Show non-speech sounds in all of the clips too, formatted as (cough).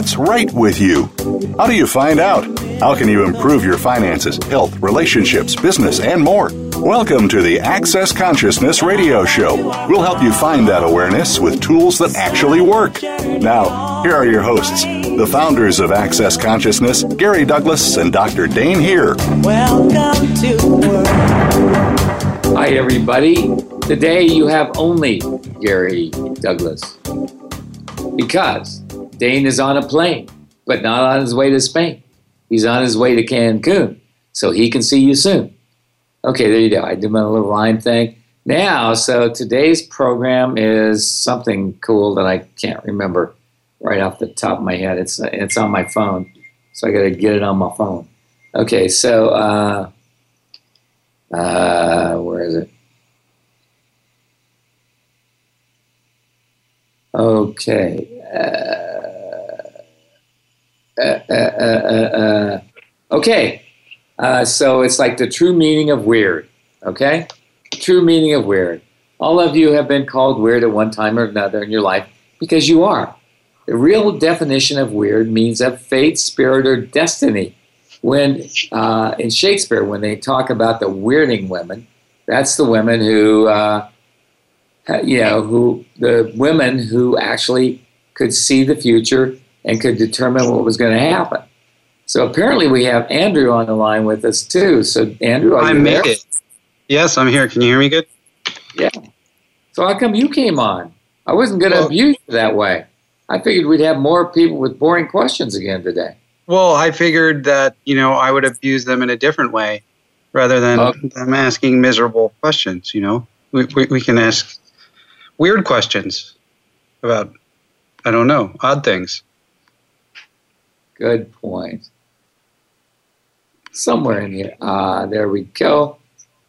what's right with you. How do you find out? How can you improve your finances, health, relationships, business, and more? Welcome to the Access Consciousness Radio Show. We'll help you find that awareness with tools that actually work. Now, here are your hosts, the founders of Access Consciousness, Gary Douglas and Dr. Dain Heer. Welcome to work. Hi, everybody. Today you have only Gary Douglas because Dain is on a plane, but not on his way to Spain. He's on his way to Cancun, so he can see you soon. Okay, there you go. I did my little rhyme thing. Now, so today's program is something cool that I can't remember right off the top of my head. It's it's on my phone, so I got to get it on my phone. Okay, so uh, uh, where is it? Okay. Uh, uh, uh, uh okay. so it's like the true meaning of weird. Okay? True meaning of weird. All of you have been called weird at one time or another in your life because you are. The real definition of weird means of fate, spirit, or destiny. When uh, in Shakespeare, when they talk about the weirding women, that's the women who uh, you know, who the women who actually could see the future and could determine what was going to happen. So apparently, we have Andrew on the line with us too. So Andrew, I made it. Yes, I'm here. Can you hear me good? Yeah. So how come you came on? I wasn't going to well, abuse you that way. I figured we'd have more people with boring questions again today. Well, I figured that you know I would abuse them in a different way, rather than okay. them asking miserable questions. You know, we, we, we can ask weird questions about, I don't know, odd things. Good point. Somewhere in here. Ah, there we go.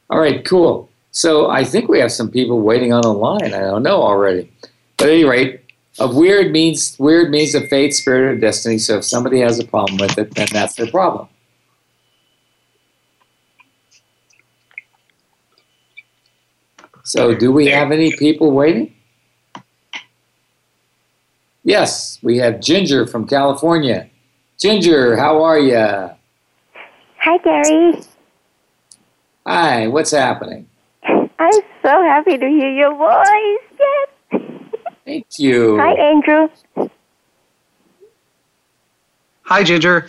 All right, cool. So I think we have some people waiting on the line. I don't know already. But at any rate, of weird means weird means of fate, spirit, or destiny. So if somebody has a problem with it, then that's their problem. So, do we have any people waiting? Yes, we have Ginger from California. Ginger, how are you? Hi, Gary. Hi, what's happening? I'm so happy to hear your voice. Yes. Thank you. Hi, Andrew. Hi, Ginger.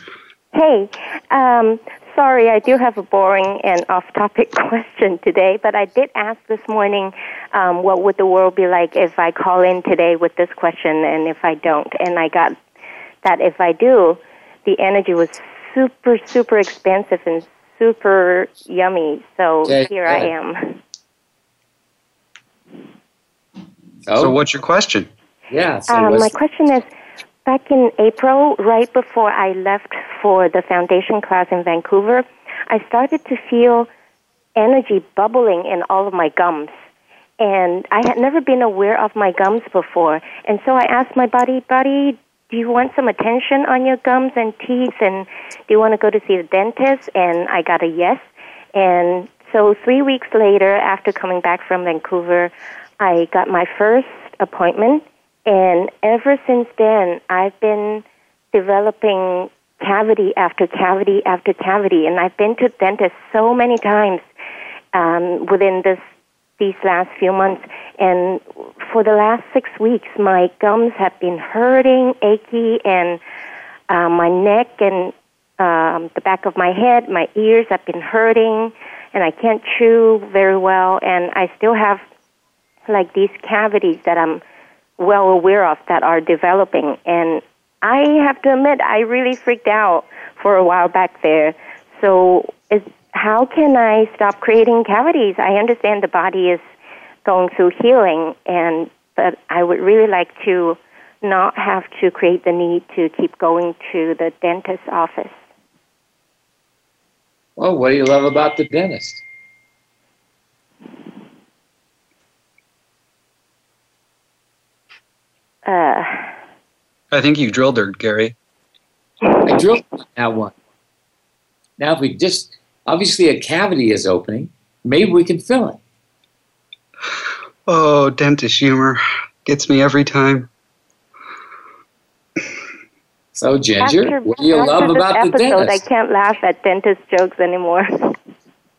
Hey, um, sorry, I do have a boring and off-topic (laughs) question today, but I did ask this morning, um, what would the world be like if I call in today with this question, and if I don't, and I got that if I do, the energy was super, super expensive and super yummy. So okay, here I am. Oh. So, what's your question? Yeah. So um, my question is Back in April, right before I left for the foundation class in Vancouver, I started to feel energy bubbling in all of my gums. And I had never been aware of my gums before. And so I asked my buddy, buddy, do you want some attention on your gums and teeth? And do you want to go to see the dentist? And I got a yes. And so three weeks later, after coming back from Vancouver, I got my first appointment and ever since then, I've been developing cavity after cavity after cavity, and I've been to dentists so many times um, within this these last few months. And for the last six weeks, my gums have been hurting, achy, and uh, my neck and um, the back of my head, my ears have been hurting, and I can't chew very well. And I still have like these cavities that I'm well aware of that are developing. And I have to admit, I really freaked out for a while back there. So, is, how can I stop creating cavities? I understand the body is going through healing, and but I would really like to not have to create the need to keep going to the dentist's office. Well, what do you love about the dentist? Uh, I think you drilled her, Gary. I drilled that one. Now, if we just obviously a cavity is opening, maybe we can fill it. Oh, dentist humor gets me every time. So, Ginger, after, what do you after love this about episode, the dentist? I can't laugh at dentist jokes anymore.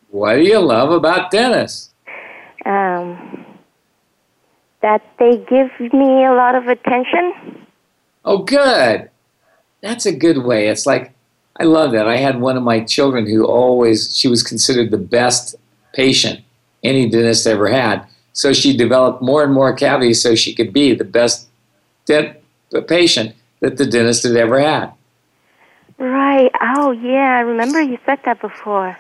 What do you love about dentists? um, that they give me a lot of attention. Oh, good. That's a good way. It's like, I love that. I had one of my children who always, she was considered the best patient any dentist ever had. So she developed more and more cavities so she could be the best dent, patient that the dentist had ever had. Right. Oh, yeah. I remember you said that before.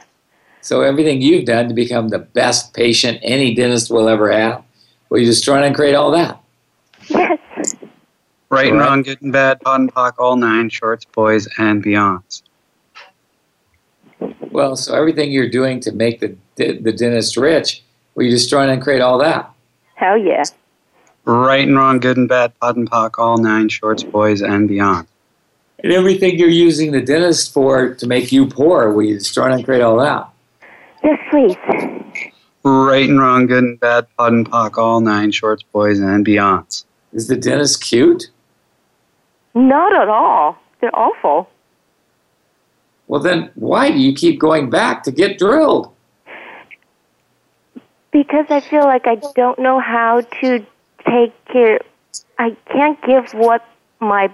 So everything you've done to become the best patient any dentist will ever have, well, you're just trying to create all that. Yes. Right and wrong, good and bad, POD and POC, all nine, shorts, boys, and beyonds. Well, so everything you're doing to make the the dentist rich, well, you just try and create all that. Hell yeah. Right and wrong, good and bad, POD and POC, all nine, shorts, boys, and beyond. And everything you're using the dentist for to make you poor, well, you just try and create all that. Yes, please. Right and wrong, good and bad, POD and POC, all nine, shorts, boys, and beyonds. Is the dentist cute? Not at all. They're awful. Well, then why do you keep going back to get drilled? Because I feel like I don't know how to take care. I can't give what my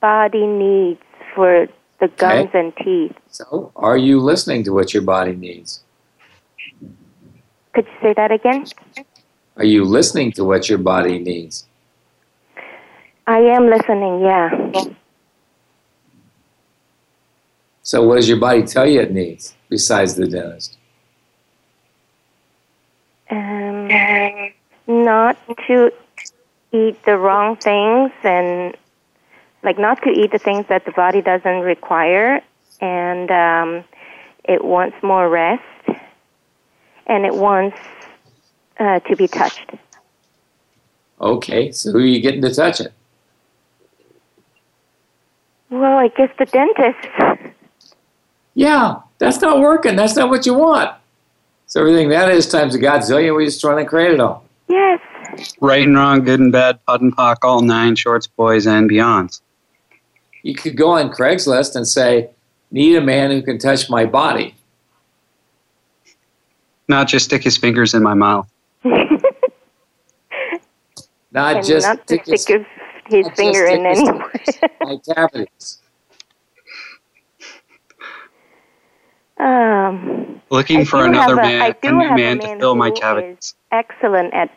body needs for the gums and teeth. So, are you listening to what your body needs? Could you say that again? Are you listening to what your body needs? I am listening, yeah. So, what does your body tell you it needs besides the dentist? Um, not to eat the wrong things and like not to eat the things that the body doesn't require and um, it wants more rest and it wants uh, to be touched Okay, so who are you getting to touch it? Well i guess the dentist Yeah, that's not working. That's not what you want. So, everything that is times a godzillion, we just trying to create it all. yes Right and wrong, good and bad, POD and POC, all nine, shorts, boys, and beyonds. You could go on Craigslist and say, Need a man who can touch my body. Not just stick his fingers in my mouth. (laughs) Not and just not to stick his- stick his, his not finger in stick his anywhere my cavities. (laughs) um, Looking I for another have a- man, I a do new have a man man to fill my who cavities. excellent at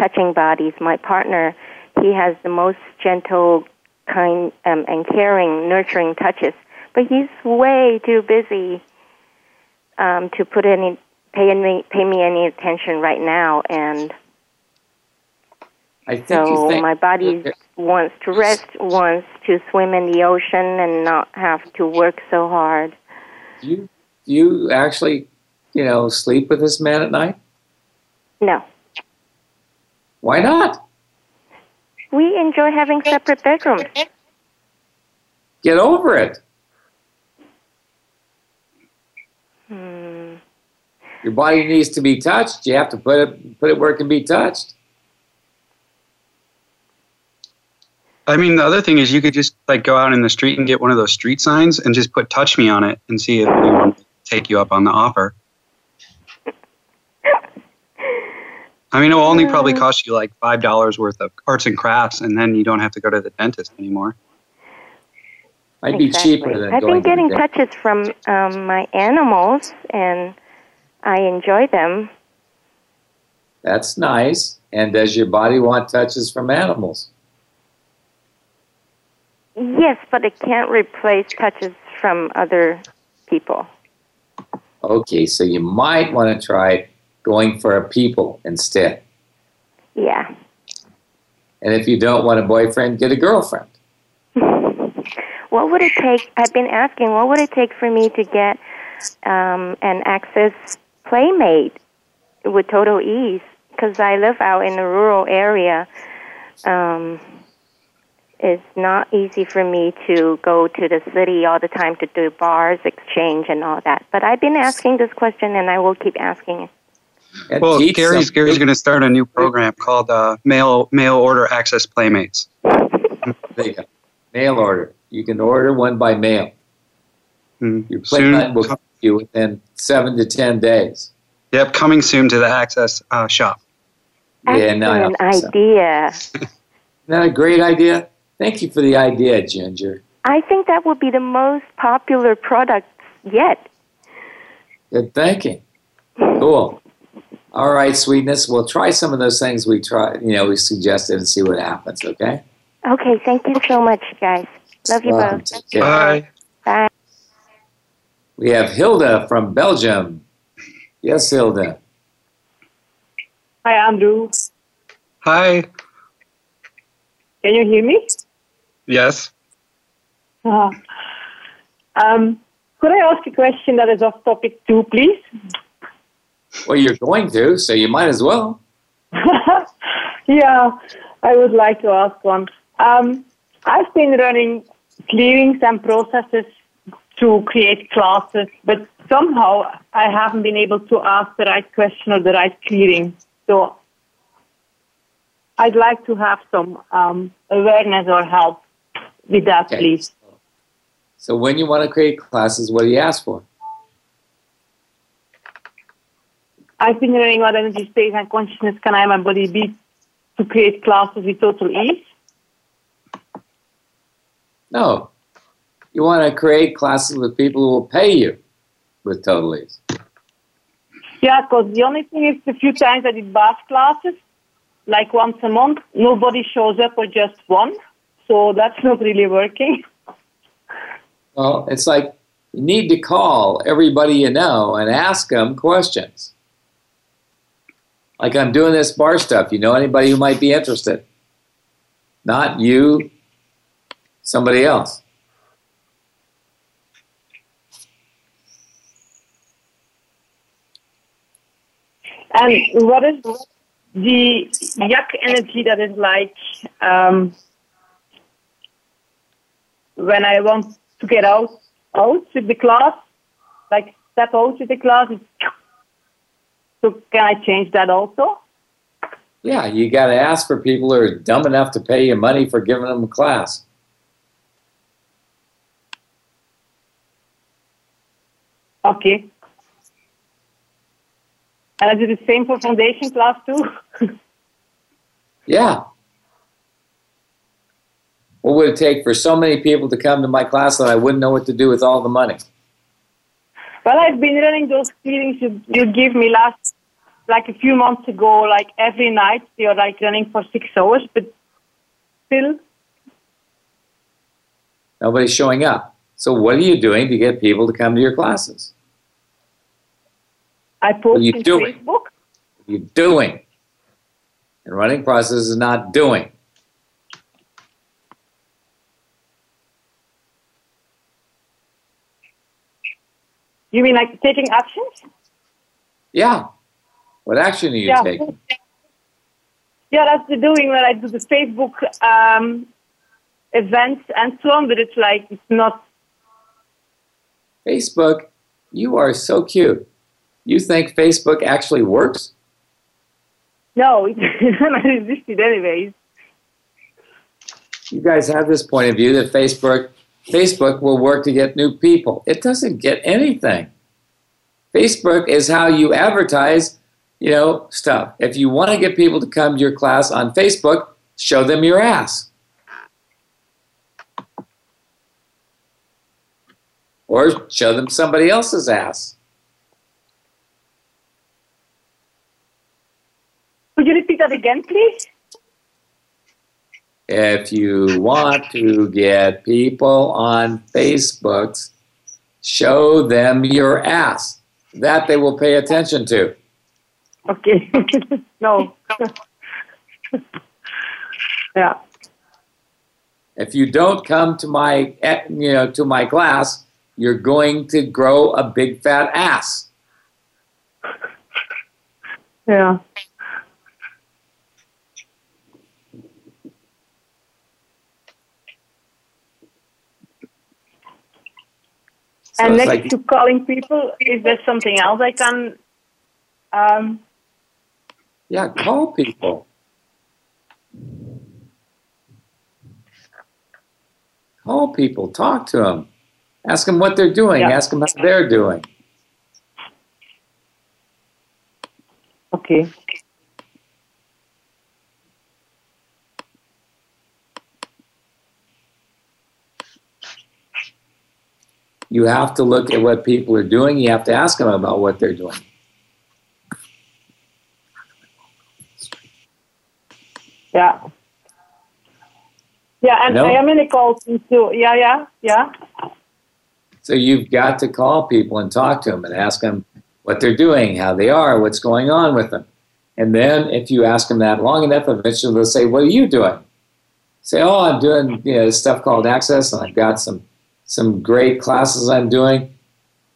touching bodies. My partner, he has the most gentle, kind, um, and caring, nurturing touches. But he's way too busy um, to put any pay any pay me any attention right now. And I think you so think my body wants to rest, wants to swim in the ocean, and not have to work so hard. Do you, do you actually, you know, sleep with this man at night? No, Why not? we enjoy having separate bedrooms. Get over it. Hmm. Your body needs to be touched. You have to put it put it where it can be touched. I mean, the other thing is you could just like go out in the street and get one of those street signs and just put "touch me" on it and see if anyone will take you up on the offer. I mean, it will only probably cost you like five dollars worth of arts and crafts, and then you don't have to go to the dentist anymore. Might be Exactly. cheaper than I've going been getting to the dentist. touches from um, my animals, and I enjoy them. That's nice. And does your body want touches from animals? Yes, but it can't replace touches from other people. Okay, so you might want to try going for a people instead. Yeah. And if you don't want a boyfriend, get a girlfriend. (laughs) What would it take? I've been asking, what would it take for me to get um, an Access Playmate with total ease? Because I live out in a rural area. Um, it's not easy for me to go to the city all the time to do bars exchange and all that. But I've been asking this question, and I will keep asking it. And Well, Gary's Gary's going to start a new program called uh, Mail Mail Order Access Playmates. There you go. Mail order. You can order one by mail. Mm. Your play Soon will come to you within seven to ten days. Yep, coming soon to the Access uh, shop. Yeah, no, I Excellent don't so. idea. Isn't that a great idea? Thank you for the idea, Ginger. I think that will be the most popular product yet. Good thinking. Cool. All right, sweetness. We'll try some of those things we try, you know, we suggested and see what happens. Okay. Okay, thank you so much, guys. Love you Welcome. both. Take care. Bye. Bye. We have Hilda from Belgium. Yes, Hilda. Hi, Andrew. Hi. Can you hear me? Yes. Uh, um, could I ask a question that is off topic too, please? Well, you're going to, so you might as well. (laughs) yeah, I would like to ask one. Um, I've been running clearings and processes to create classes, but somehow I haven't been able to ask the right question or the right clearing. So I'd like to have some um, awareness or help with that, Okay. please. So when you want to create classes, what do you ask for? I've been running what energy, space, and consciousness can I, my body be to create classes with total ease. No. You want to create classes with people who will pay you with total ease. Yeah, because the only thing is the few times I did bars classes, like once a month, nobody shows up or just one. So that's not really working. Well, it's like you need to call everybody you know and ask them questions. Like I'm doing this bar stuff. You know anybody who might be interested? Not you, somebody else. And what is the yak energy that is like um, when I want to get out out with the class, like step out with the class? (tsk) So can I change that also? Yeah, you got to ask for people who are dumb enough to pay you money for giving them a class. Okay. And I do the same for foundation class too. (laughs) Yeah. What would it take for so many people to come to my class that I wouldn't know what to do with all the money? well, I've been running those clearings you, you give me last, like a few months ago, like every night. You're like running for six hours, but still, Nobody's showing up. So what are you doing to get people to come to your classes? I are post you in doing? Facebook. What are you doing? And running process is not doing. You mean like taking actions? Yeah. What action are you yeah. taking? Yeah, that's the doing when I do the Facebook um, events and so on, but it's like, it's not, Facebook, you are so cute. You think Facebook actually works? no, (laughs) it's not existed anyways. You guys have this point of view that Facebook Facebook will work to get new people. It doesn't get anything. Facebook is how you advertise, you know, stuff. If you want to get people to come to your class on Facebook, show them your ass. Or show them somebody else's ass. Could you repeat that again, please? If you want to get people on Facebook, show them your ass. That they will pay attention to. Okay. (laughs) no. (laughs) yeah. If you don't come to my, eh, you know, to my class, you're going to grow a big fat ass. (laughs) Yeah. So and next like, to calling people, is there something else I can? Um, yeah, call people. Call people, talk to them, ask them what they're doing, Yeah. ask them how they're doing. Okay. You have to look at what people are doing. You have to ask them about what they're doing. Yeah. Yeah, and No? I am in a call too. Yeah, yeah, yeah. So you've got to call people and talk to them and ask them what they're doing, how they are, what's going on with them. And then if you ask them that long enough, eventually they'll say, "What are you doing?" Say, "Oh, I'm doing you know stuff called Access, and I've got some some great classes I'm doing."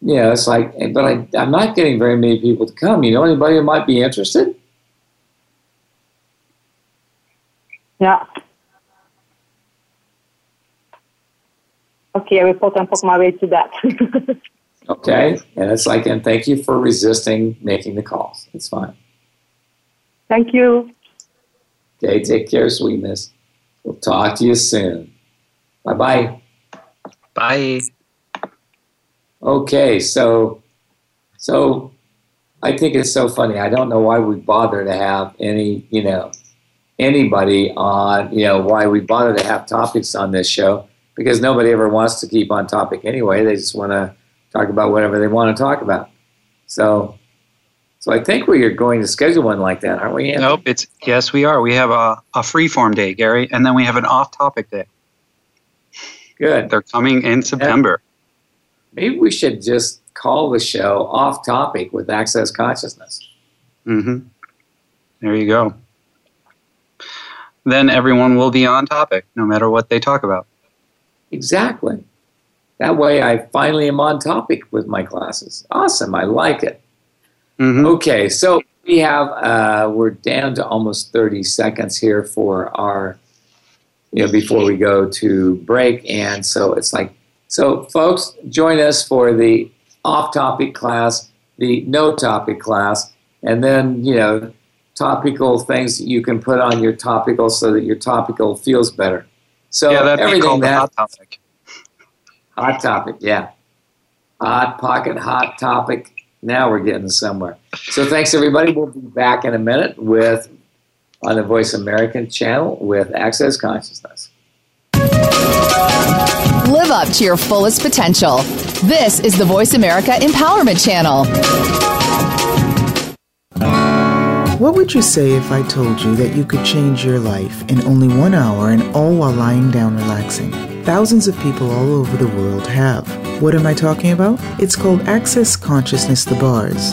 You know, it's like, but I, I'm not getting very many people to come. You know, anybody who might be interested? Yeah. Okay, I will put and put my way to that. (laughs) Okay, and it's like, and thank you for resisting making the calls. It's fine. Thank you. Okay, take care, sweetness. We'll talk to you soon. Bye bye. Bye. Okay, so so I think it's so funny. I don't know why we bother to have any, you know, anybody on, you know, why we bother to have topics on this show because nobody ever wants to keep on topic anyway. They just want to talk about whatever they want to talk about. So so I think we are going to schedule one like that, aren't we? Anthony? Nope. It's yes, we are. We have a, a free form day, Gary, and then we have an off topic day. Good. They're coming in September. Maybe we should just call the show off topic with access consciousness. hmm There you go. Then everyone will be on topic, no matter what they talk about. Exactly. That way I finally am on topic with my classes. Awesome. I like it. hmm Okay, so we have uh, we're down to almost 30 seconds here for our you know before we go to break and so it's like so folks join us for the off topic class, the no topic class and then you know topical things that you can put on your topical so that your topical feels better. So yeah, that'd be everything called that hot topic. Hot topic, yeah. Hot pocket, hot topic. Now we're getting somewhere. So thanks everybody. We'll be back in a minute with on the Voice American channel with Access Consciousness. Live up to your fullest potential. This is the Voice America Empowerment Channel. What would you say if I told you that you could change your life in only one hour and all while lying down relaxing? Thousands of people all over the world have. What am I talking about? It's called Access Consciousness The Bars.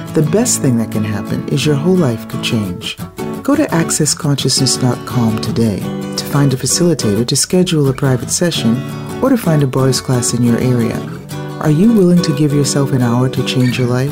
The best thing that can happen is your whole life could change. Go to accessconsciousness.com today to find a facilitator to schedule a private session or to find a bars class in your area. Are you willing to give yourself an hour to change your life?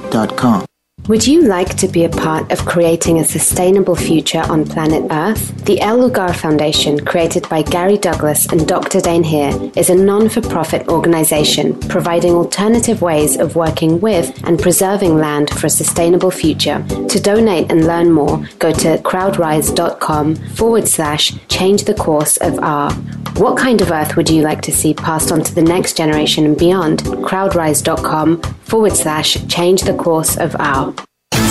Inc.com. Would you like to be a part of creating a sustainable future on planet Earth? The El Lugar Foundation, created by Gary Douglas and Dr. Dain Heer, is a non for profit organization providing alternative ways of working with and preserving land for a sustainable future. To donate and learn more, go to crowdrise.com forward slash change the course of R. What kind of Earth would you like to see passed on to the next generation and beyond? Crowdrise.com forward slash change the course of R.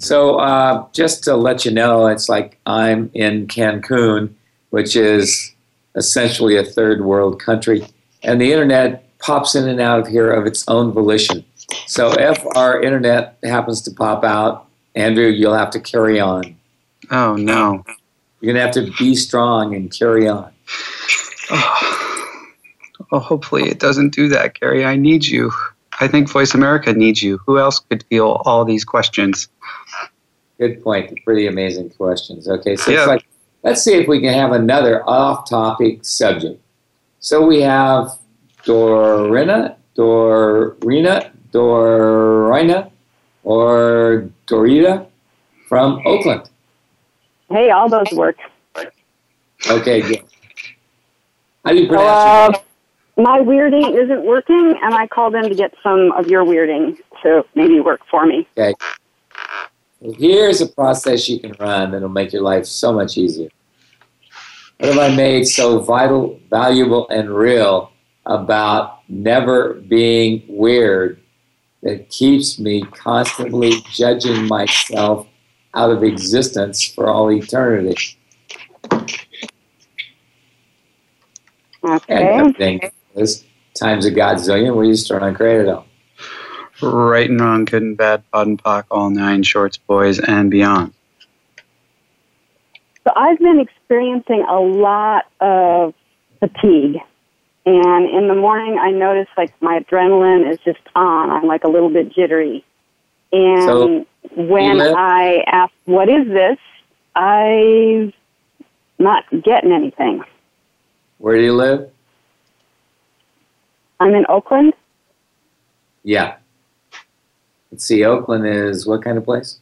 So, uh, just to let you know, it's like I'm in Cancun, which is essentially a third world country, and the internet pops in and out of here of its own volition. So, if our internet happens to pop out, Andrew, you'll have to carry on. Oh, no. You're going to have to be strong and carry on. (sighs) Oh. well, hopefully it doesn't do that, Gary. I need you. I think Voice America needs you. Who else could feel all these questions? Good point. Pretty amazing questions. Okay, so yeah. it's like, let's see if we can have another off-topic subject. So we have Dorina, Dorina, Dorina, or Dorita from Oakland. Hey, all those work. Okay, good. How do you pronounce uh, my weirding isn't working, and I called in to get some of your weirding to maybe work for me. Okay. Here's a process you can run that'll make your life so much easier. What have I made so vital, valuable, and real about never being weird that keeps me constantly judging myself out of existence for all eternity? Okay is times a godzillion. We just turn on Creator Right and wrong, good and bad, POD and POC, all nine shorts, boys, and beyond. So I've been experiencing a lot of fatigue. And in the morning, I notice like my adrenaline is just on. I'm like a little bit jittery. And so, when I ask, what is this? I'm not getting anything. Where do you live? I'm in Oakland. Yeah. Let's see, Oakland is what kind of place?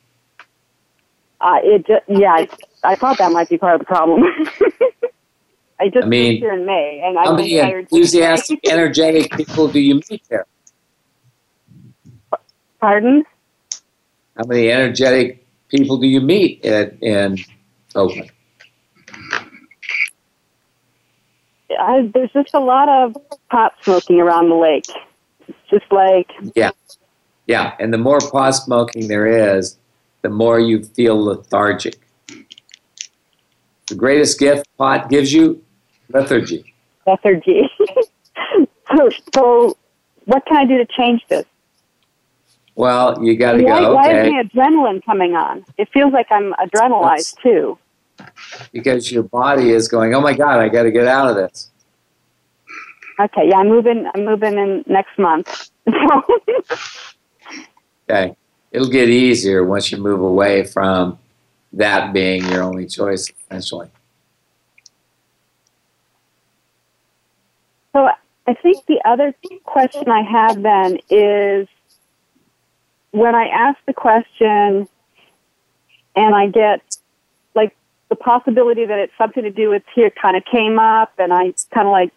Uh, it just, yeah, I, I thought that might be part of the problem. (laughs) I just I mean, moved here in May, and how many enthusiastic, (laughs) energetic people do you meet there? Pardon? How many energetic people do you meet at, in Oakland? I, there's just a lot of pot smoking around the lake. It's just like yeah, yeah. And the more pot smoking there is, the more you feel lethargic. The greatest gift pot gives you lethargy. Lethargy. (laughs) so, so, what can I do to change this? Well, you got to go. Okay. Why is the adrenaline coming on? It feels like I'm adrenalized That's, too because your body is going, "Oh my God, I got to get out of this." Okay, yeah, I'm moving. I'm moving in next month. (laughs) okay, it'll get easier once you move away from that being your only choice, essentially. So I think the other question I have then is when I ask the question and I get the possibility that it's something to do with here kind of came up, and I kind of like,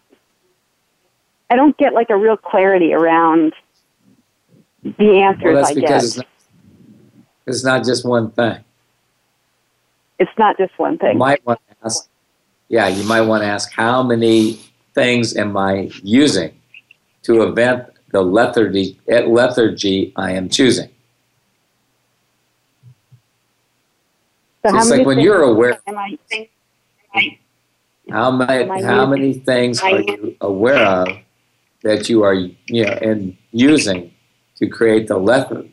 I don't get like a real clarity around the answers well, that's I because. It's not, it's not just one thing. It's not just one thing. You might want to ask, yeah, you might want to ask how many things am I using to event the lethargy, lethargy I am choosing? So it's like when you're aware. Am I, am I, how many how many things are you aware of that you are you know and using to create the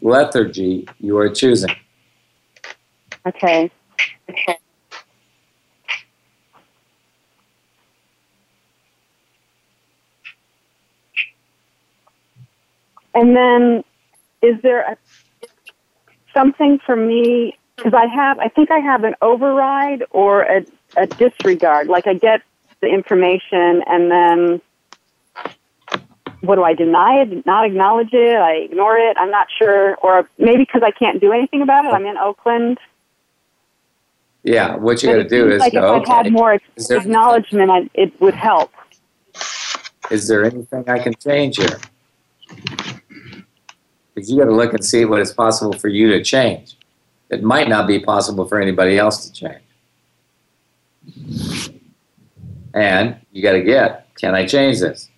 lethargy you are choosing? Okay. Okay. And then, is there a, something for me because I have, I think I have an override or a, a disregard. Like I get the information and then what do I deny it? Not acknowledge it? I ignore it? I'm not sure. Or maybe because I can't do anything about it. I'm in Oakland. Yeah, what you got to do is like go, if I had more there, acknowledgement, I, it would help. is there anything I can change here? Because you got to look and see what is possible for you to change. It might not be possible for anybody else to change. And you got to get, can I change this?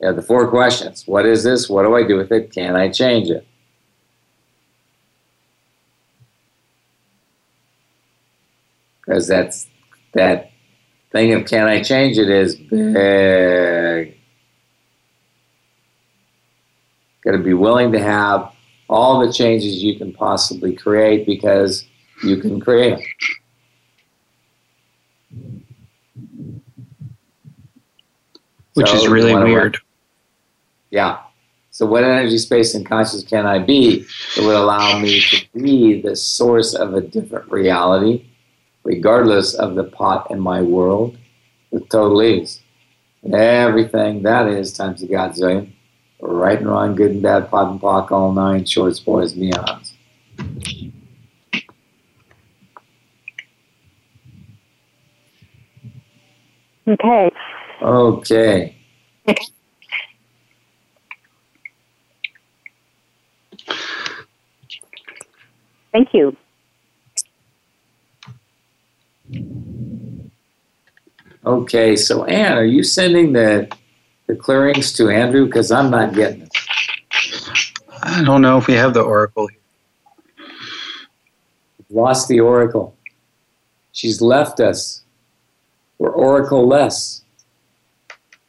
You have the four questions. What is this? What do I do with it? Can I change it? Because that's that thing of can I change it is big. Got to be willing to have all the changes you can possibly create because you can create them. Which So is really wanna work- weird. Yeah. So, what energy, space, and consciousness can I be that would allow me to be the source of a different reality, regardless of the pot in my world, The total is. Everything that is times a godzillion, right and wrong, good and bad, POD and POC, all nine, shorts, boys, beyonds. Okay. Okay. Thank you. Okay. So, Anne, are you sending the the clearings to Andrew? Because I'm not getting it. I don't know if we have the oracle lost the oracle. She's left us. We're oracle less.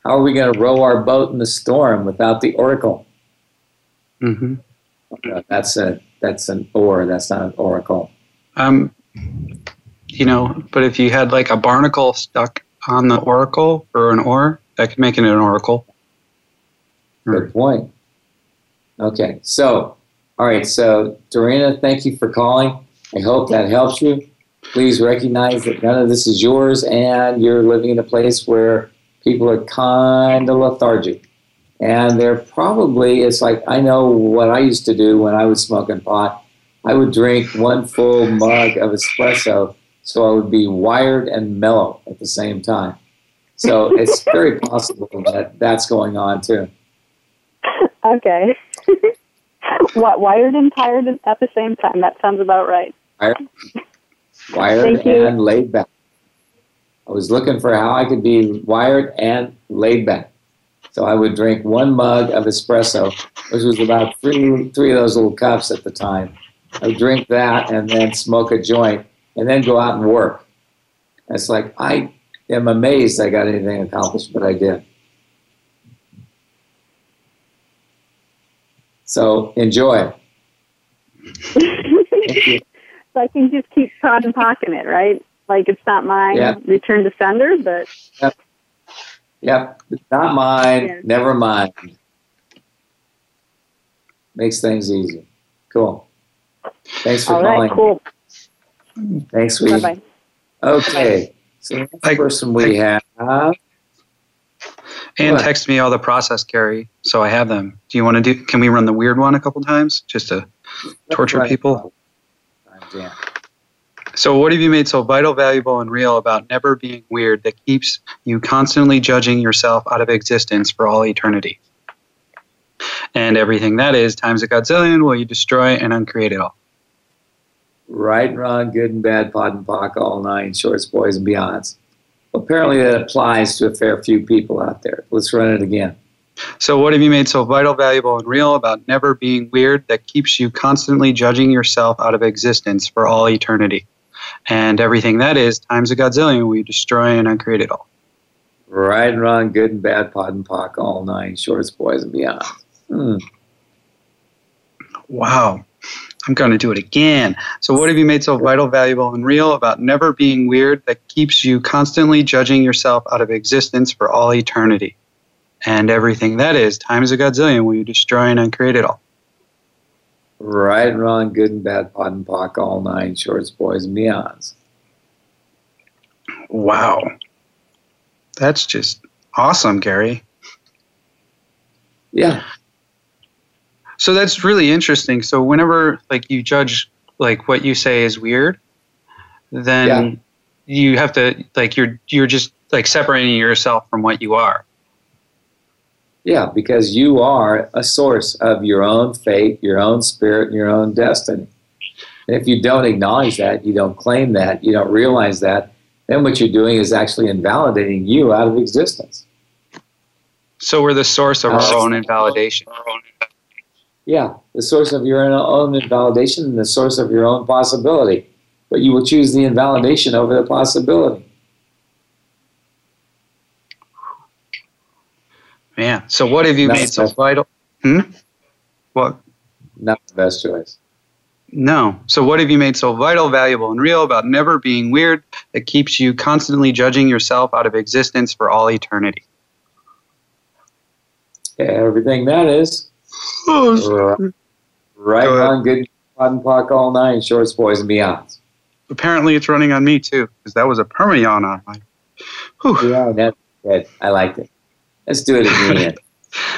How are we going to row our boat in the storm without the oracle? Mm-hmm. No, that's a that's an oar. That's not an oracle. Um, you know, but if you had like a barnacle stuck on the oracle or an oar, that could make it an oracle. Good point. Okay, so all right. So Dorina, thank you for calling. I hope that helps you. Please recognize that none of this is yours, and you're living in a place where people are kind of lethargic. And they're probably, it's like I know what I used to do when I was smoking pot. I would drink one full mug of espresso so I would be wired and mellow at the same time. So it's very possible that that's going on too. Okay. (laughs) what wired and tired at the same time? That sounds about right. Wired, wired and laid back. I was looking for how I could be wired and laid back. So I would drink one mug of espresso, which was about three three of those little cups at the time. I would drink that and then smoke a joint and then go out and work. It's like I am amazed I got anything accomplished, but I did. So enjoy. (laughs) So I can just keep pot and pocking it, right? Like it's not mine. Yeah. Return to sender, but Yep, Yep. not mine. Yeah. Never mind. Makes things easy. Cool. Thanks for all calling. right, cool. Thanks, Bye sweetie. bye. Okay. So next I- person we have. And What? text me all the process carry, so I have them. Do you want to do? Can we run the weird one a couple times just to torture Right. people? Yeah. So, what have you made so vital, valuable, and real about never being weird that keeps you constantly judging yourself out of existence for all eternity? And everything that is times a godzillion will you destroy and uncreate it all. Right and wrong, good and bad, POD and POC, all nine, shorts, boys, and beyonds. Apparently, that applies to a fair few people out there. Let's run it again. So, what have you made so vital, valuable, and real about never being weird that keeps you constantly judging yourself out of existence for all eternity? And everything that is times a godzillion you destroy and uncreate it all. Right and wrong, good and bad, POD and POC, all nine, shorts, boys, and beyond. Hmm. Wow. I'm going to do it again. So, what have you made so vital, valuable, and real about never being weird that keeps you constantly judging yourself out of existence for all eternity? And everything that is time is a godzillion will you destroy and uncreate it all. Right and wrong, good and bad, POD and POC, all nine, shorts, boys, and beyonds. Wow. That's just awesome, Gary. Yeah. So that's really interesting. So whenever like you judge like what you say is weird, then Yeah. you have to like you're you're just like separating yourself from what you are. Yeah, because you are a source of your own fate, your own spirit, and your own destiny. And if you don't acknowledge that, you don't claim that, you don't realize that, then what you're doing is actually invalidating you out of existence. So we're the source of our own invalidation. Yeah, the source of your own invalidation and the source of your own possibility. But you will choose the invalidation over the possibility. Man, so what have you Not made so vital? Hmm? What? Not the best choice. No. So what have you made so vital, valuable, and real about never being weird that keeps you constantly judging yourself out of existence for all eternity? Yeah, Everything that is. Right, right on, good, POD and POC all nine, shorts, boys, and beyonds. Apparently, it's running on me too, because that was a perma yawn on. Yeah, that's good. I liked it. Let's do it again. (laughs)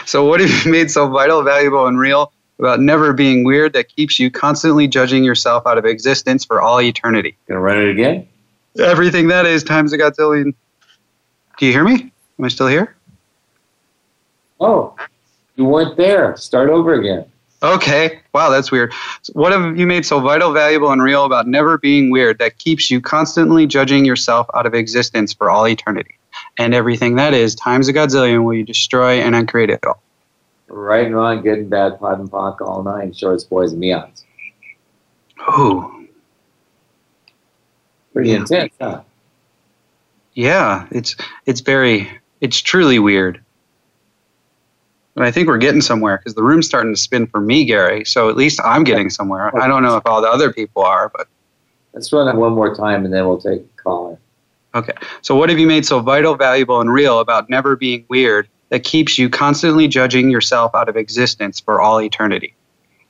So, what have you made so vital, valuable, and real about never being weird that keeps you constantly judging yourself out of existence for all eternity? Gonna run it again? Everything that is times a godzillion. Do you hear me? Am I still here? Oh, you weren't there. Start over again. Okay. Wow, that's weird. What have you made so vital, valuable, and real about never being weird that keeps you constantly judging yourself out of existence for all eternity? And everything that is times a godzillion will you destroy and uncreate it all. Right and wrong, good and bad, POD and POC, all nine, shorts, boys, and beyonds. Ooh, Pretty intense, huh? yeah. It's it's very it's truly weird. But I think we're getting somewhere because the room's starting to spin for me, Gary. So at least I'm getting somewhere. I don't know if all the other people are, but Let's run it one more time and then we'll take a caller. Okay. So, what have you made so vital, valuable, and real about never being weird that keeps you constantly judging yourself out of existence for all eternity?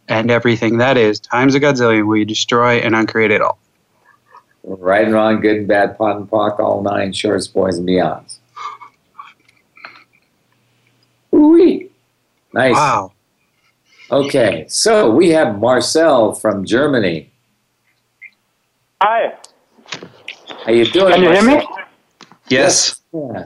And everything that is, times a godzillion, will you destroy and uncreate it all? Right and wrong, good and bad, POD and POC, all nine, shorts, boys, and beyonds. Ooh-wee. Nice. Wow. Okay, so we have Marcel from Germany. Hi. How you doing? Can you hear me? Marcel? Yes. Yeah.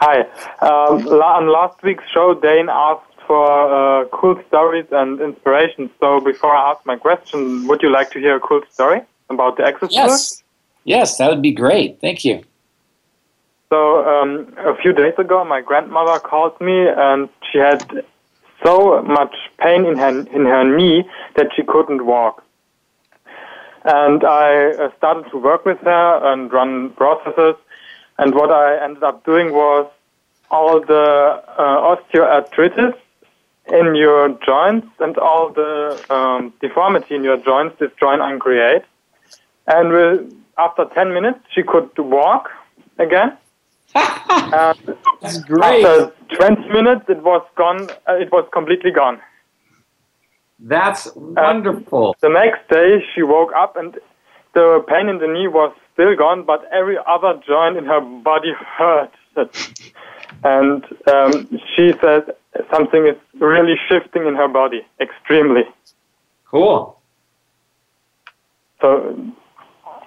Hi. Um, on last week's show, Dain asked for uh, cool stories and inspiration. So before I ask my question, would you like to hear a cool story about the access tour? Yes. Yes, that would be great. Thank you. So um, a few days ago, my grandmother called me, and she had so much pain in her in her knee that she couldn't walk. And I uh, started to work with her and run processes. And what I ended up doing was all the uh, osteoarthritis in your joints and all the um, deformity in your joints destroy and uncreate. And with, after 10 minutes, she could walk again. And great. After 20 minutes, it was gone. Uh, it was completely gone. That's wonderful. The next day, she woke up and the pain in the knee was still gone, but every other joint in her body hurt. (laughs) And um, she said something is really shifting in her body, extremely. Cool. So,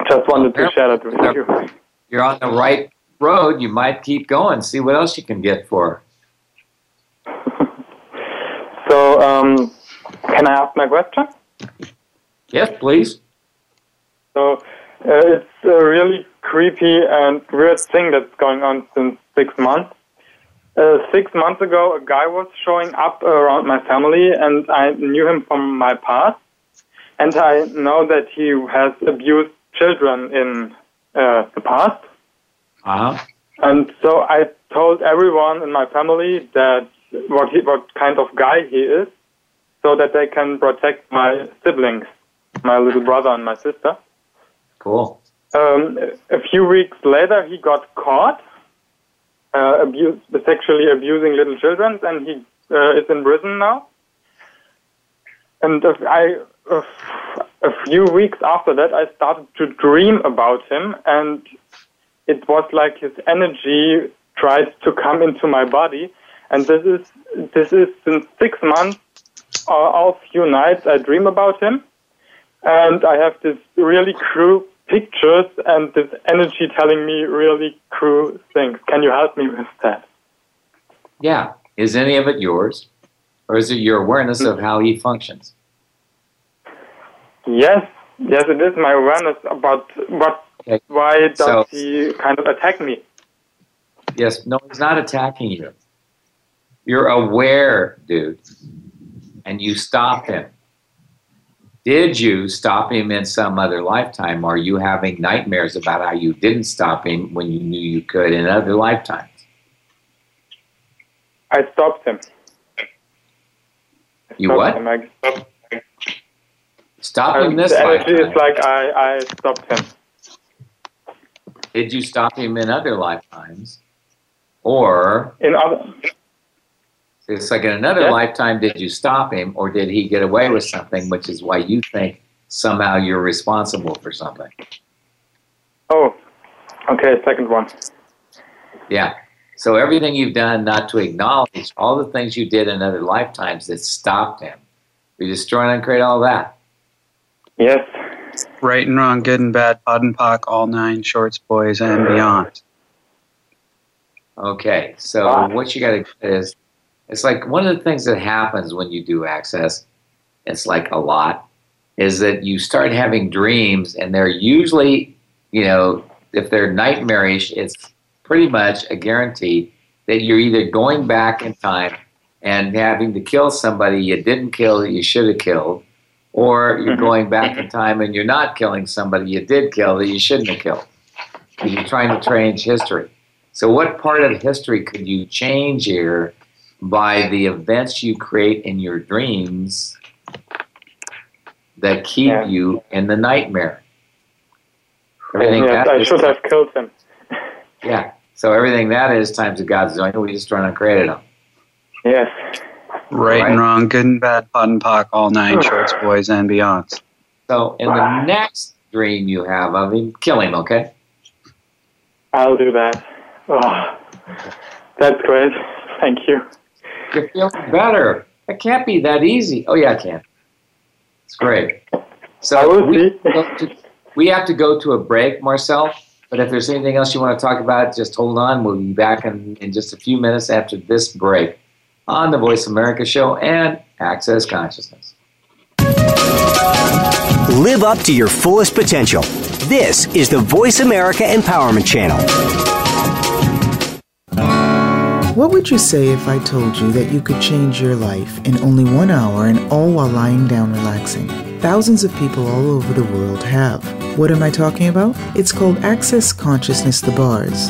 just wanted to share that with you. You're on the right road. You might keep going. See what else you can get for. (laughs) So, um, can I ask my question? Yes, please. So, uh, it's a really creepy and weird thing that's going on since six months. Uh, six months ago, a guy was showing up around my family, and I knew him from my past. And I know that he has abused children in uh, the past. Uh huh. And so I told everyone in my family that what he, what kind of guy he is, so that they can protect my siblings, my little brother and my sister. Cool. Um, a few weeks later, he got caught uh, abuse, sexually abusing little children, and he uh, is in prison now. And uh, I, uh, a few weeks after that, I started to dream about him, and it was like his energy tried to come into my body. And this is this is since six months. Uh, all few nights I dream about him, and I have this really cru- pictures and this energy telling me really cool things. Can you help me with that? Yeah. Is any of it yours? Or is it your awareness of how he functions? Yes, yes, it is my awareness about what. Okay. Why does So- he kind of attack me? Yes, no, he's not attacking you. You're aware, dude, and you stop him. Did you stop him in some other lifetime? Are you having nightmares about how you didn't stop him when you knew you could in other lifetimes? I stopped him. You Stopped what? Him. I stopped. Stop him this the lifetime. is like I, I stopped him. Did you stop him in other lifetimes? Or In other, it's like in another Yeah. lifetime, did you stop him or did he get away with something, which is why you think somehow you're responsible for something? oh, okay, second one. Yeah. So everything you've done not to acknowledge all the things you did in other lifetimes that stopped him. You destroy and uncreate all that. Yes. Right and wrong, good and bad, POD and POC, all nine shorts, boys, and beyond. Okay. So what you got to is, it's like one of the things that happens when you do access. It's like a lot, is that you start having dreams, and they're usually, you know, if they're nightmarish, it's pretty much a guarantee that you're either going back in time and having to kill somebody you didn't kill that you should have killed, or you're (laughs) going back in time and you're not killing somebody you did kill that you shouldn't have killed. 'Cause You're trying to change history. So, what part of history could you change here by the events you create in your dreams that keep Yeah. you in the nightmare? Everything that I should have killed him. yeah. So everything that is times the God's doing, we just run and created them. Yes. Right, Right. and wrong, good and bad, POD and POC, all nine shorts, boys, and beyond. So in the next dream you have of him, kill him, okay? I'll do that. Oh, that's great. Thank you. You're feeling better. It can't be that easy. Oh yeah, it can. It's great. So I will we, see. go to- we have to go to a break, Marcel. But if there's anything else you want to talk about, just hold on. We'll be back in, in just a few minutes after this break on the Voice America Show and Access Consciousness. Live up to your fullest potential. This is the Voice America Empowerment Channel. What would you say if I told you that you could change your life in only one hour and all while lying down relaxing? Thousands of people all over the world have. What am I talking about? It's called Access Consciousness The Bars.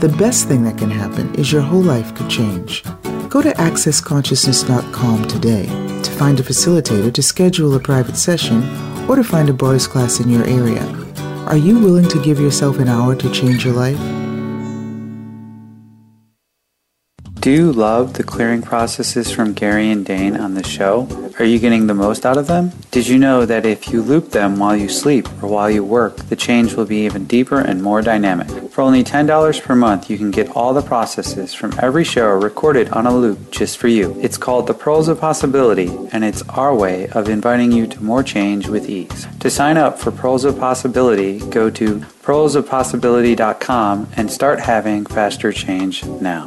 The best thing that can happen is your whole life could change. Go to accessconsciousness.com today to find a facilitator to schedule a private session or to find a Bars class in your area. Are you willing to give yourself an hour to change your life? Do you love the clearing processes from Gary and Dain on the show? Are you getting the most out of them? Did you know that if you loop them while you sleep or while you work, the change will be even deeper and more dynamic? For only $10 per month, you can get all the processes from every show recorded on a loop just for you. It's called the Pearls of Possibility, and it's our way of inviting you to more change with ease. To sign up for Pearls of Possibility, go to pearlsofpossibility.com and start having faster change now.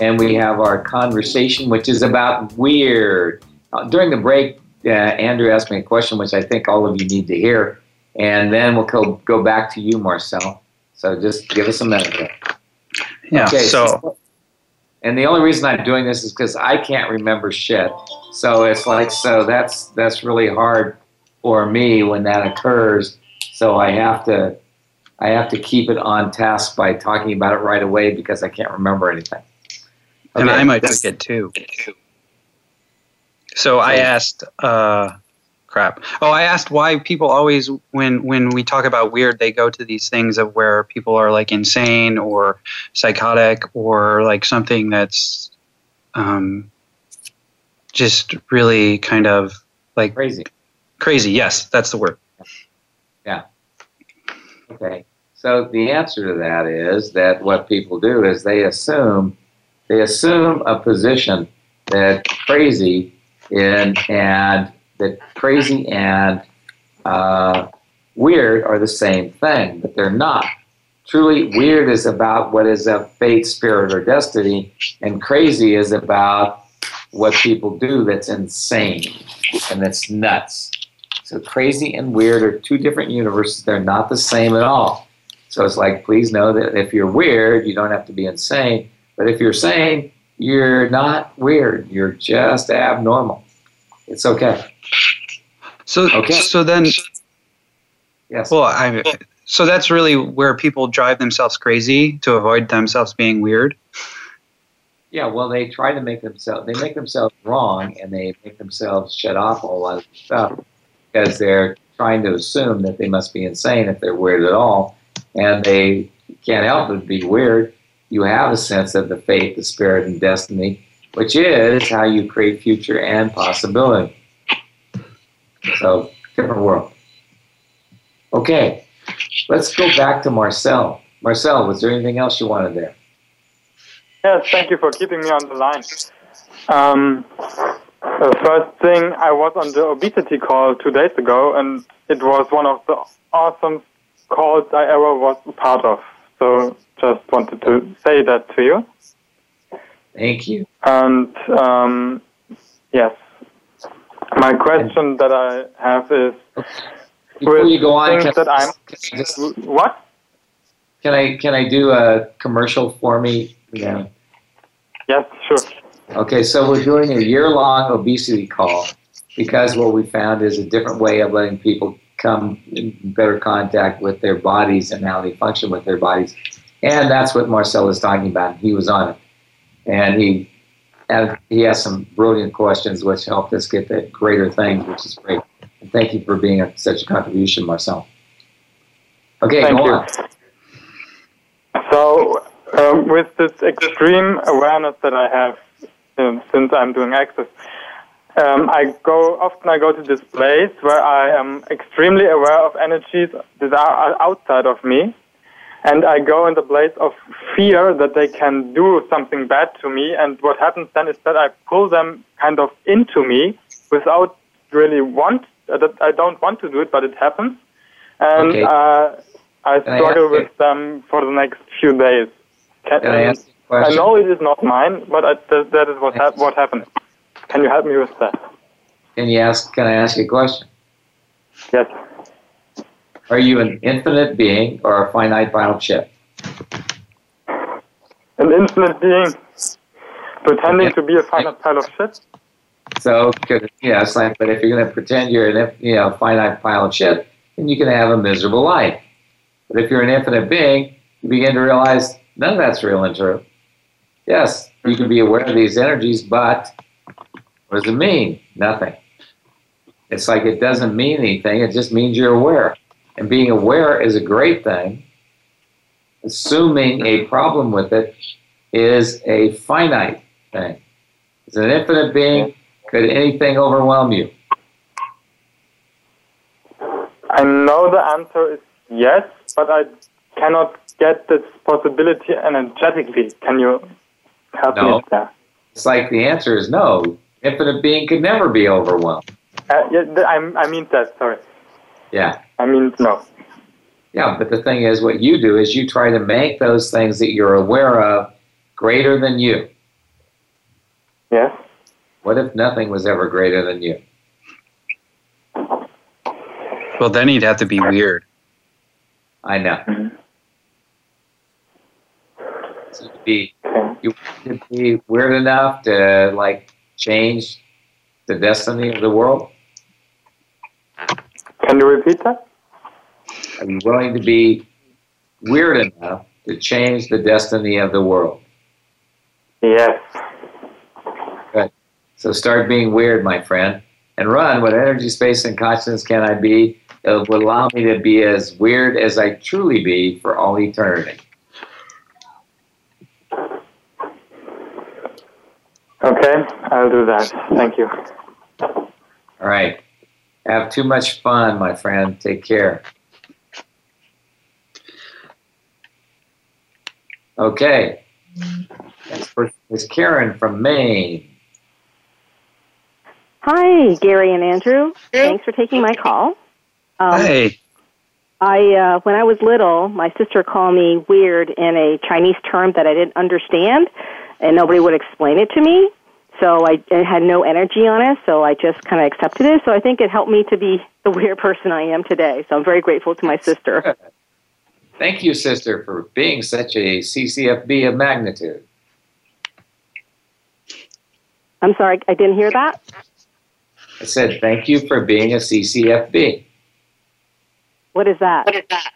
and we have our conversation, which is about weird. Uh, during the break, uh, Andrew asked me a question, which I think all of you need to hear, and then we'll go, go back to you, Marcel. So just give us a minute. Yeah. Okay, so, so and the only reason I'm doing this is because I can't remember shit. So it's like so that's that's really hard for me when that occurs. So I have to I have to keep it on task by talking about it right away because I can't remember anything. Okay, and I might forget too. So I asked uh, crap. Oh, I asked why people always, when when we talk about weird, they go to these things of where people are like insane or psychotic or like something that's um, just really kind of like crazy. Crazy, yes, that's the word. Yeah. Okay. So the answer to that is that what people do is they assume they assume a position that crazy in and that crazy and uh, weird are the same thing, but they're not. Truly, weird is about what is a fate, spirit, or destiny, and crazy is about what people do that's insane and that's nuts. So, crazy and weird are two different universes. They're not the same at all. So, it's like, please know that if you're weird, you don't have to be insane. But if you're sane, you're not weird. You're just abnormal. It's okay. So okay. so then yes. Well, I so that's really where people drive themselves crazy to avoid themselves being weird. Yeah, well, they try to make themselves they make themselves wrong, and they make themselves shut off a whole lot of stuff because they're trying to assume that they must be insane if they're weird at all, and they can't help but be weird. You have a sense of the fate, the spirit, and destiny, which is how you create future and possibility. So, different world. Okay, let's go back to Marcel. Marcel, was there anything else you wanted there? Yes, thank you for keeping me on the line. Um, the first thing, I was on the obesity call two days ago, and it was one of the awesome calls I ever was part of. So, just wanted to say that to you. Thank you. And um, yes, my question that I have is before you go on, can, that I'm, can just, what? Can I can I do a commercial for me? Yeah. Yes, sure. Okay, so we're doing a year long obesity call because what we found is a different way of letting people come in better contact with their bodies and how they function with their bodies. And that's what Marcel is talking about. He was on it. And he and he has some brilliant questions which helped us get to greater things, which is great. And thank you for being a, such a contribution, Marcel. Okay, thank go you. on. So, um, with this extreme awareness that I have um, since I'm doing Access, um, I go often. I go to this place where I am extremely aware of energies that are outside of me, and I go in the place of fear that they can do something bad to me. And what happens then is that I pull them kind of into me without really want. Uh, that I don't want to do it, but it happens, and Okay. uh, I Can I struggle you- with them for the next few days. Can, Can I ask you a I know it is not mine, but I, that, that is what hap what happened. Can you help me with that? Can you ask? Can I ask you a question? Yes. Are you an infinite being or a finite final chip? An infinite being pretending to be a finite pile of shit. So, could- you it's like, but if you're going to pretend you're an you know finite pile of shit, then you can have a miserable life. But if you're an infinite being, you begin to realize none of that's real and true. Yes, you can be aware of these energies, but what does it mean? Nothing. It's like it doesn't mean anything. It just means you're aware. And being aware is a great thing. Assuming a problem with it is a finite thing. It's an infinite being. Could anything overwhelm you? I know the answer is yes, but I cannot get this possibility energetically. Can you help me No. with that? It's like the answer is no. Infinite being could never be overwhelmed. Uh, yeah, I, I mean that, sorry. Yeah. I mean no. Yeah, but the thing is, what you do is you try to make those things that you're aware of greater than you. Yes. What if nothing was ever greater than you? Well, then he'd have to be weird. I know. Mm-hmm. So you'd be you would be weird enough to like change the destiny of the world. Can you repeat that? Are you willing to be weird enough to change the destiny of the world? Yes. Good. So start being weird, my friend, and run. What energy, space, and consciousness can I be? It will allow me to be as weird as I truly be for all eternity. Okay, I'll do that. Thank you. All right. Have too much fun, my friend. Take care. Okay. Next person is Karen from Maine. Hi, Gary and Andrew. Thanks for taking my call. Um, hey. I uh, when I was little, my sister called me weird in a Chinese term that I didn't understand, and nobody would explain it to me. So I it had no energy on it, so I just kind of accepted it. So I think it helped me to be the weird person I am today. So I'm very grateful to my sister. Thank you, sister, for being such a CCFB of magnitude. I'm sorry, I didn't hear that. I said thank you for being a CCFB. What is that? What is that?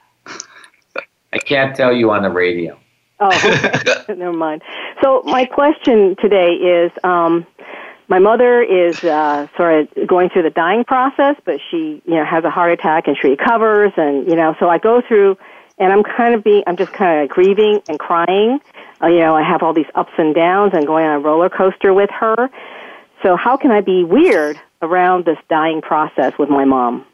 I can't tell you on the radio. Oh, okay. (laughs) (laughs) never mind. So my question today is, um, my mother is uh, sort of going through the dying process, but she, you know, has a heart attack and she recovers, and you know, so I go through, and I'm kind of being, I'm just kind of grieving and crying. Uh, you know, I have all these ups and downs, and going on a roller coaster with her. So how can I be weird around this dying process with my mom?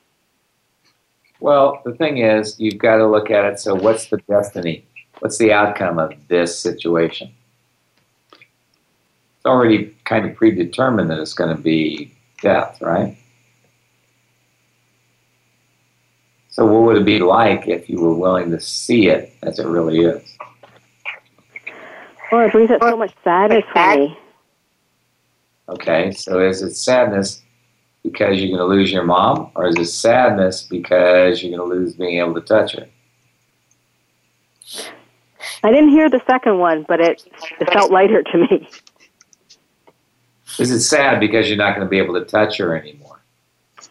Well, the thing is, you've got to look at it. So, what's the destiny? What's the outcome of this situation? It's already kind of predetermined that it's going to be death, right? So, what would it be like if you were willing to see it as it really is? Well, it brings up so much sadness for me. Okay, so is it sadness because you're going to lose your mom, or is it sadness because you're going to lose being able to touch her? I didn't hear the second one, but it, it felt lighter to me. Is it sad because you're not going to be able to touch her anymore?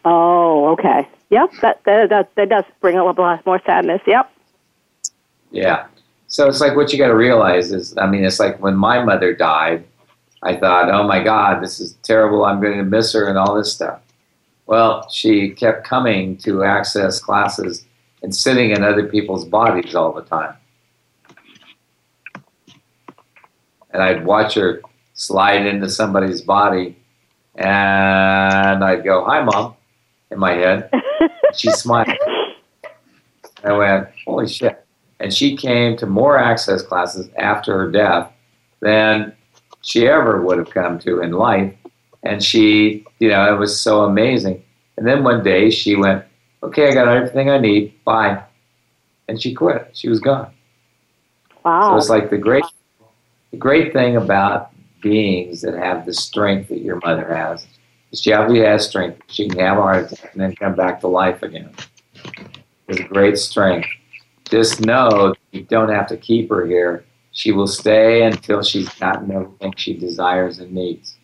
Oh, okay. Yep, that that that, that does bring up a lot more sadness. Yep. Yeah. So it's like what you got to realize is, I mean, it's like when my mother died, I thought, oh my God, this is terrible. I'm going to miss her and all this stuff. Well, she kept coming to access classes and sitting in other people's bodies all the time. And I'd watch her slide into somebody's body and I'd go, hi, mom, in my head. (laughs) she smiled. I went, holy shit. And she came to more access classes after her death than she ever would have come to in life. And she, you know, it was so amazing. And then one day she went, okay, I got everything I need. Bye. And she quit. She was gone. Wow. So it's like the great, the great thing about beings that have the strength that your mother has she obviously has strength. She can have a heart attack and then come back to life again. It's great strength. Just know you don't have to keep her here. She will stay until she's gotten everything she desires and needs.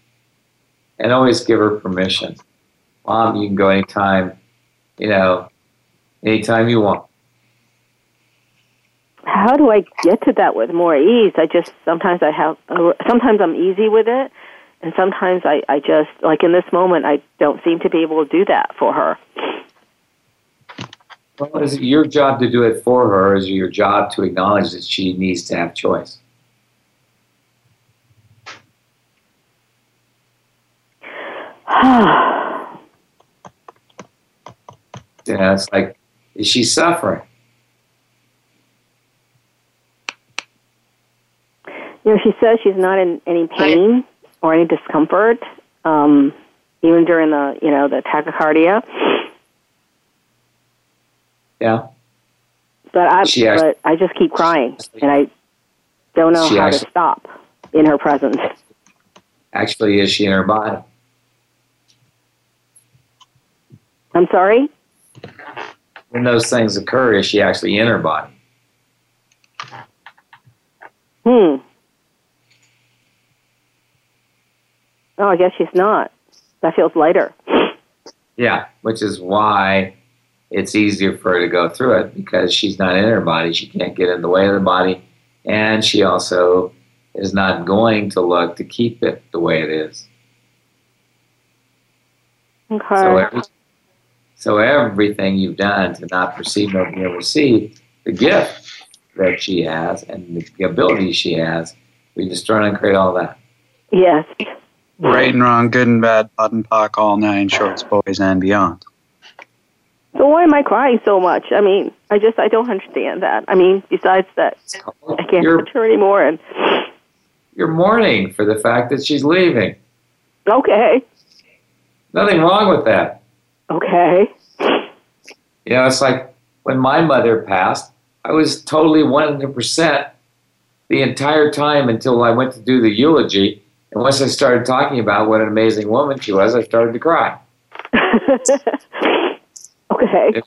And always give her permission. Mom, you can go anytime, you know, anytime you want. How do I get to that with more ease? I just sometimes I have sometimes I'm easy with it, and sometimes I I just like in this moment I don't seem to be able to do that for her. Well, is it your job to do it for her, or is it your job to acknowledge that she needs to have choice? (sighs) yeah, it's like, is she suffering? You know, she says she's not in any pain or any discomfort, um, even during the you know the tachycardia. Yeah. but I She but I just keep crying, and I don't know how act- to stop in her presence. Actually, is she in her body? I'm sorry. When those things occur, is she actually in her body? Hmm. Oh, I guess she's not. That feels lighter. (laughs) Yeah, which is why it's easier for her to go through it because she's not in her body. She can't get in the way of the body. And she also is not going to look to keep it the way it is. Okay. So, every, so everything you've done to not perceive nor be receive the gift that she has and the ability she has, we destroy and create all that. yes. Right and wrong, good and bad, POD and POC, all nine shorts, boys, and beyond. So why am I crying so much? I mean, I just I don't understand that. I mean, besides that, I can't You're- touch her anymore. And You're mourning for the fact that she's leaving. okay, Nothing wrong with that. okay, You know, it's like when my mother passed, I was totally 100% the entire time until I went to do the eulogy. And once I started talking about what an amazing woman she was, I started to cry. (laughs) okay.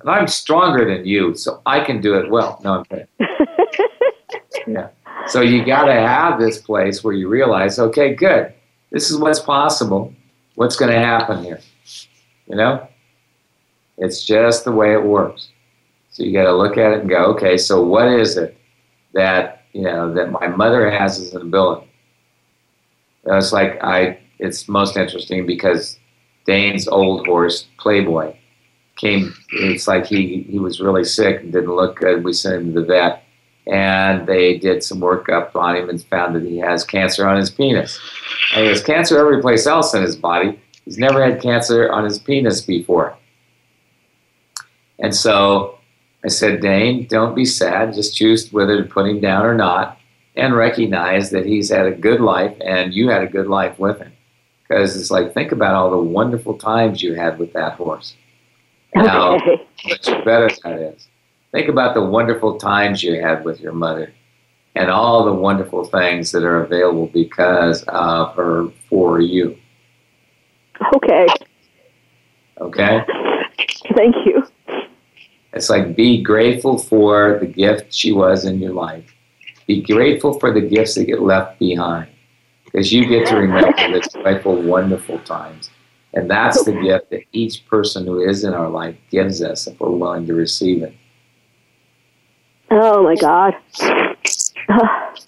And I'm stronger than you, so I can do it well. No, I'm kidding. (laughs) yeah. So you got to have this place where you realize, okay, good. This is what's possible. What's going to happen here? You know? It's just the way it works. So you got to look at it and go, okay, so what is it that, you know, that my mother has as an ability? It's like I it's most interesting because Dain's old horse, Playboy, came it's like he he was really sick and didn't look good. We sent him to the vet and they did some workup on him and found that he has cancer on his penis. And he has cancer every place else in his body. He's never had cancer on his penis before. And so i said Dain don't be sad. Just choose whether to put him down or not and recognize that he's had a good life and you had a good life with him because it's like think about all the wonderful times you had with that horse how Okay. much better that is. Think about the wonderful times you had with your mother and all the wonderful things that are available because of her for you. Okay. Okay? Thank you. It's like be grateful for the gift she was in your life. Be grateful for the gifts that get left behind because you get to remember the joyful, wonderful times. And that's the gift that each person who is in our life gives us if we're willing to receive it. Oh my God. (sighs)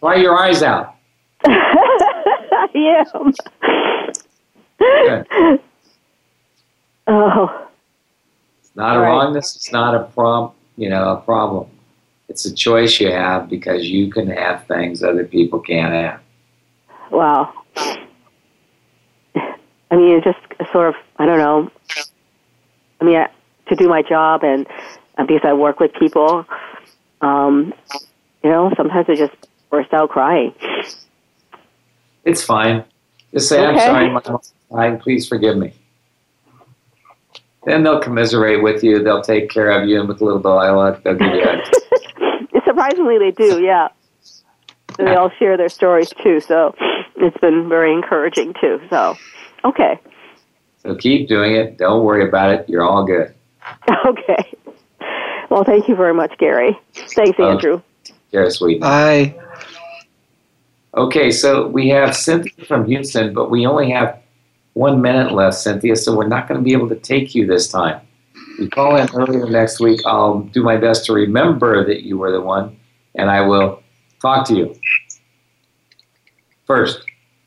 Cry your eyes out. (laughs) I am. Good. Oh, It's not a Right. wrongness. It's not a prom, you know, a problem. It's a choice you have because you can have things other people can't have. wow. I mean, it's just sort of, I don't know. I mean, I, to do my job and uh, because I work with people, um, you know, sometimes I just burst out crying. It's fine. Just say, I'm sorry, my mom's dying. Please forgive me. Then they'll commiserate with you. They'll take care of you, and with a little dialogue, they'll give you a (laughs) Surprisingly, they do, yeah. And they all share their stories too, so it's been very encouraging too. So, okay, So keep doing it. Don't worry about it. You're all good. (laughs) okay. Well, thank you very much, Gary. Thanks, Uh, Andrew. Care, sweet. Bye. Okay, so we have Cynthia from Houston, but we only have one minute left, Cynthia, so we're not going to be able to take you this time. You call in earlier next week. I'll do my best to remember that you were the one, and I will talk to you first.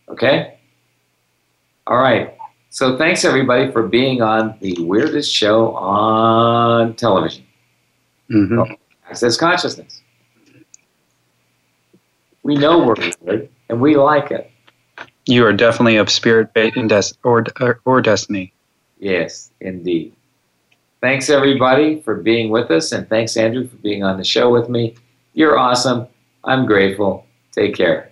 Okay? All right. So thanks, everybody, for being on the weirdest show on television, Mm-hmm. Access Consciousness. We know we're weird, and we like it. You are definitely of spirit ba- in des- or, or or destiny. Yes, indeed. Thanks, everybody, for being with us, and thanks, Andrew, for being on the show with me. You're awesome. I'm grateful. Take care.